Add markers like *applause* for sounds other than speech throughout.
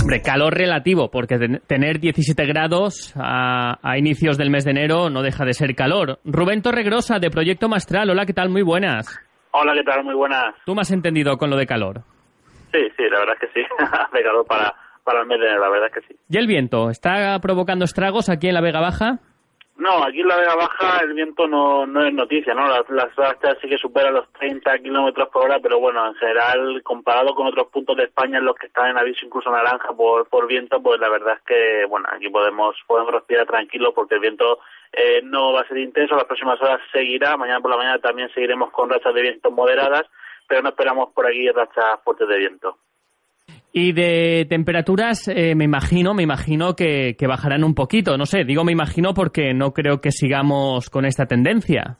Hombre, calor relativo, porque tener 17 grados a, inicios del mes de enero no deja de ser calor. Rubén Torregrosa, de Proyecto Mastral. Hola, ¿qué tal? Muy buenas. Hola, ¿qué tal? Muy buenas. ¿Tú me has entendido con lo de calor? Sí, sí, la verdad es que sí. *laughs* de calor para, para el mes de enero, la verdad es que sí. ¿Y el viento? ¿Está provocando estragos aquí en la Vega Baja? No, aquí en la Vega Baja el viento no, no es noticia, ¿no? Las, las sí que superan los 30 kilómetros por hora, pero bueno, en general, comparado con otros puntos de España en los que están en aviso incluso naranja por, por viento, pues la verdad es que, bueno, aquí podemos, podemos respirar tranquilos porque el viento eh, no va a ser intenso, las próximas horas seguirá, mañana por la mañana también seguiremos con rachas de viento moderadas, pero no esperamos por aquí rachas fuertes de viento. Y de temperaturas, eh, me imagino, me imagino que, bajarán un poquito. No sé, digo me imagino porque no creo que sigamos con esta tendencia.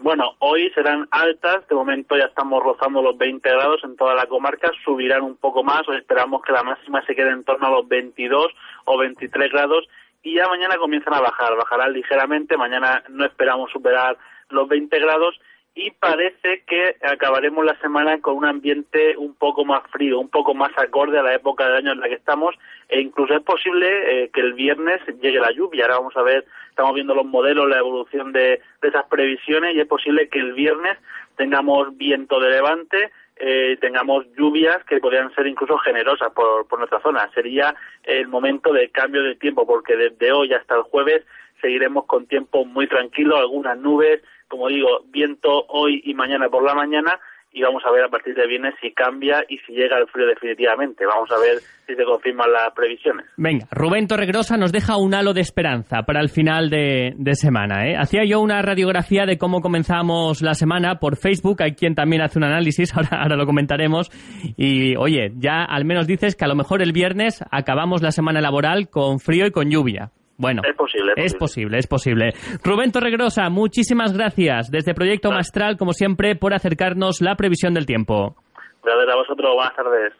Bueno, hoy serán altas, de momento ya estamos rozando los 20 grados en toda la comarca, subirán un poco más, hoy esperamos que la máxima se quede en torno a los 22 o 23 grados. Y ya mañana comienzan a bajar, bajarán ligeramente, mañana no esperamos superar los 20 grados y parece que acabaremos la semana con un ambiente un poco más frío, un poco más acorde a la época del año en la que estamos e incluso es posible eh, que el viernes llegue la lluvia. Ahora vamos a ver, estamos viendo los modelos, la evolución de, esas previsiones y es posible que el viernes tengamos viento de levante, eh, tengamos lluvias que podrían ser incluso generosas por, por nuestra zona. Sería el momento de cambio de tiempo porque desde hoy hasta el jueves seguiremos con tiempo muy tranquilo, algunas nubes, como digo, viento hoy y mañana por la mañana y vamos a ver a partir de viernes si cambia y si llega el frío definitivamente. Vamos a ver si se confirman las previsiones. Venga, Rubén Torregrosa nos deja un halo de esperanza para el final de, semana. ¿eh? Hacía yo una radiografía de cómo comenzamos la semana por Facebook. Hay quien también hace un análisis, *laughs* ahora, ahora lo comentaremos. Y oye, ya al menos dices que a lo mejor el viernes acabamos la semana laboral con frío y con lluvia. Bueno, es posible, es posible, es posible. Rubén Torregrosa, muchísimas gracias desde Proyecto Mastral, como siempre, por acercarnos la previsión del tiempo. Gracias a vosotros, buenas tardes.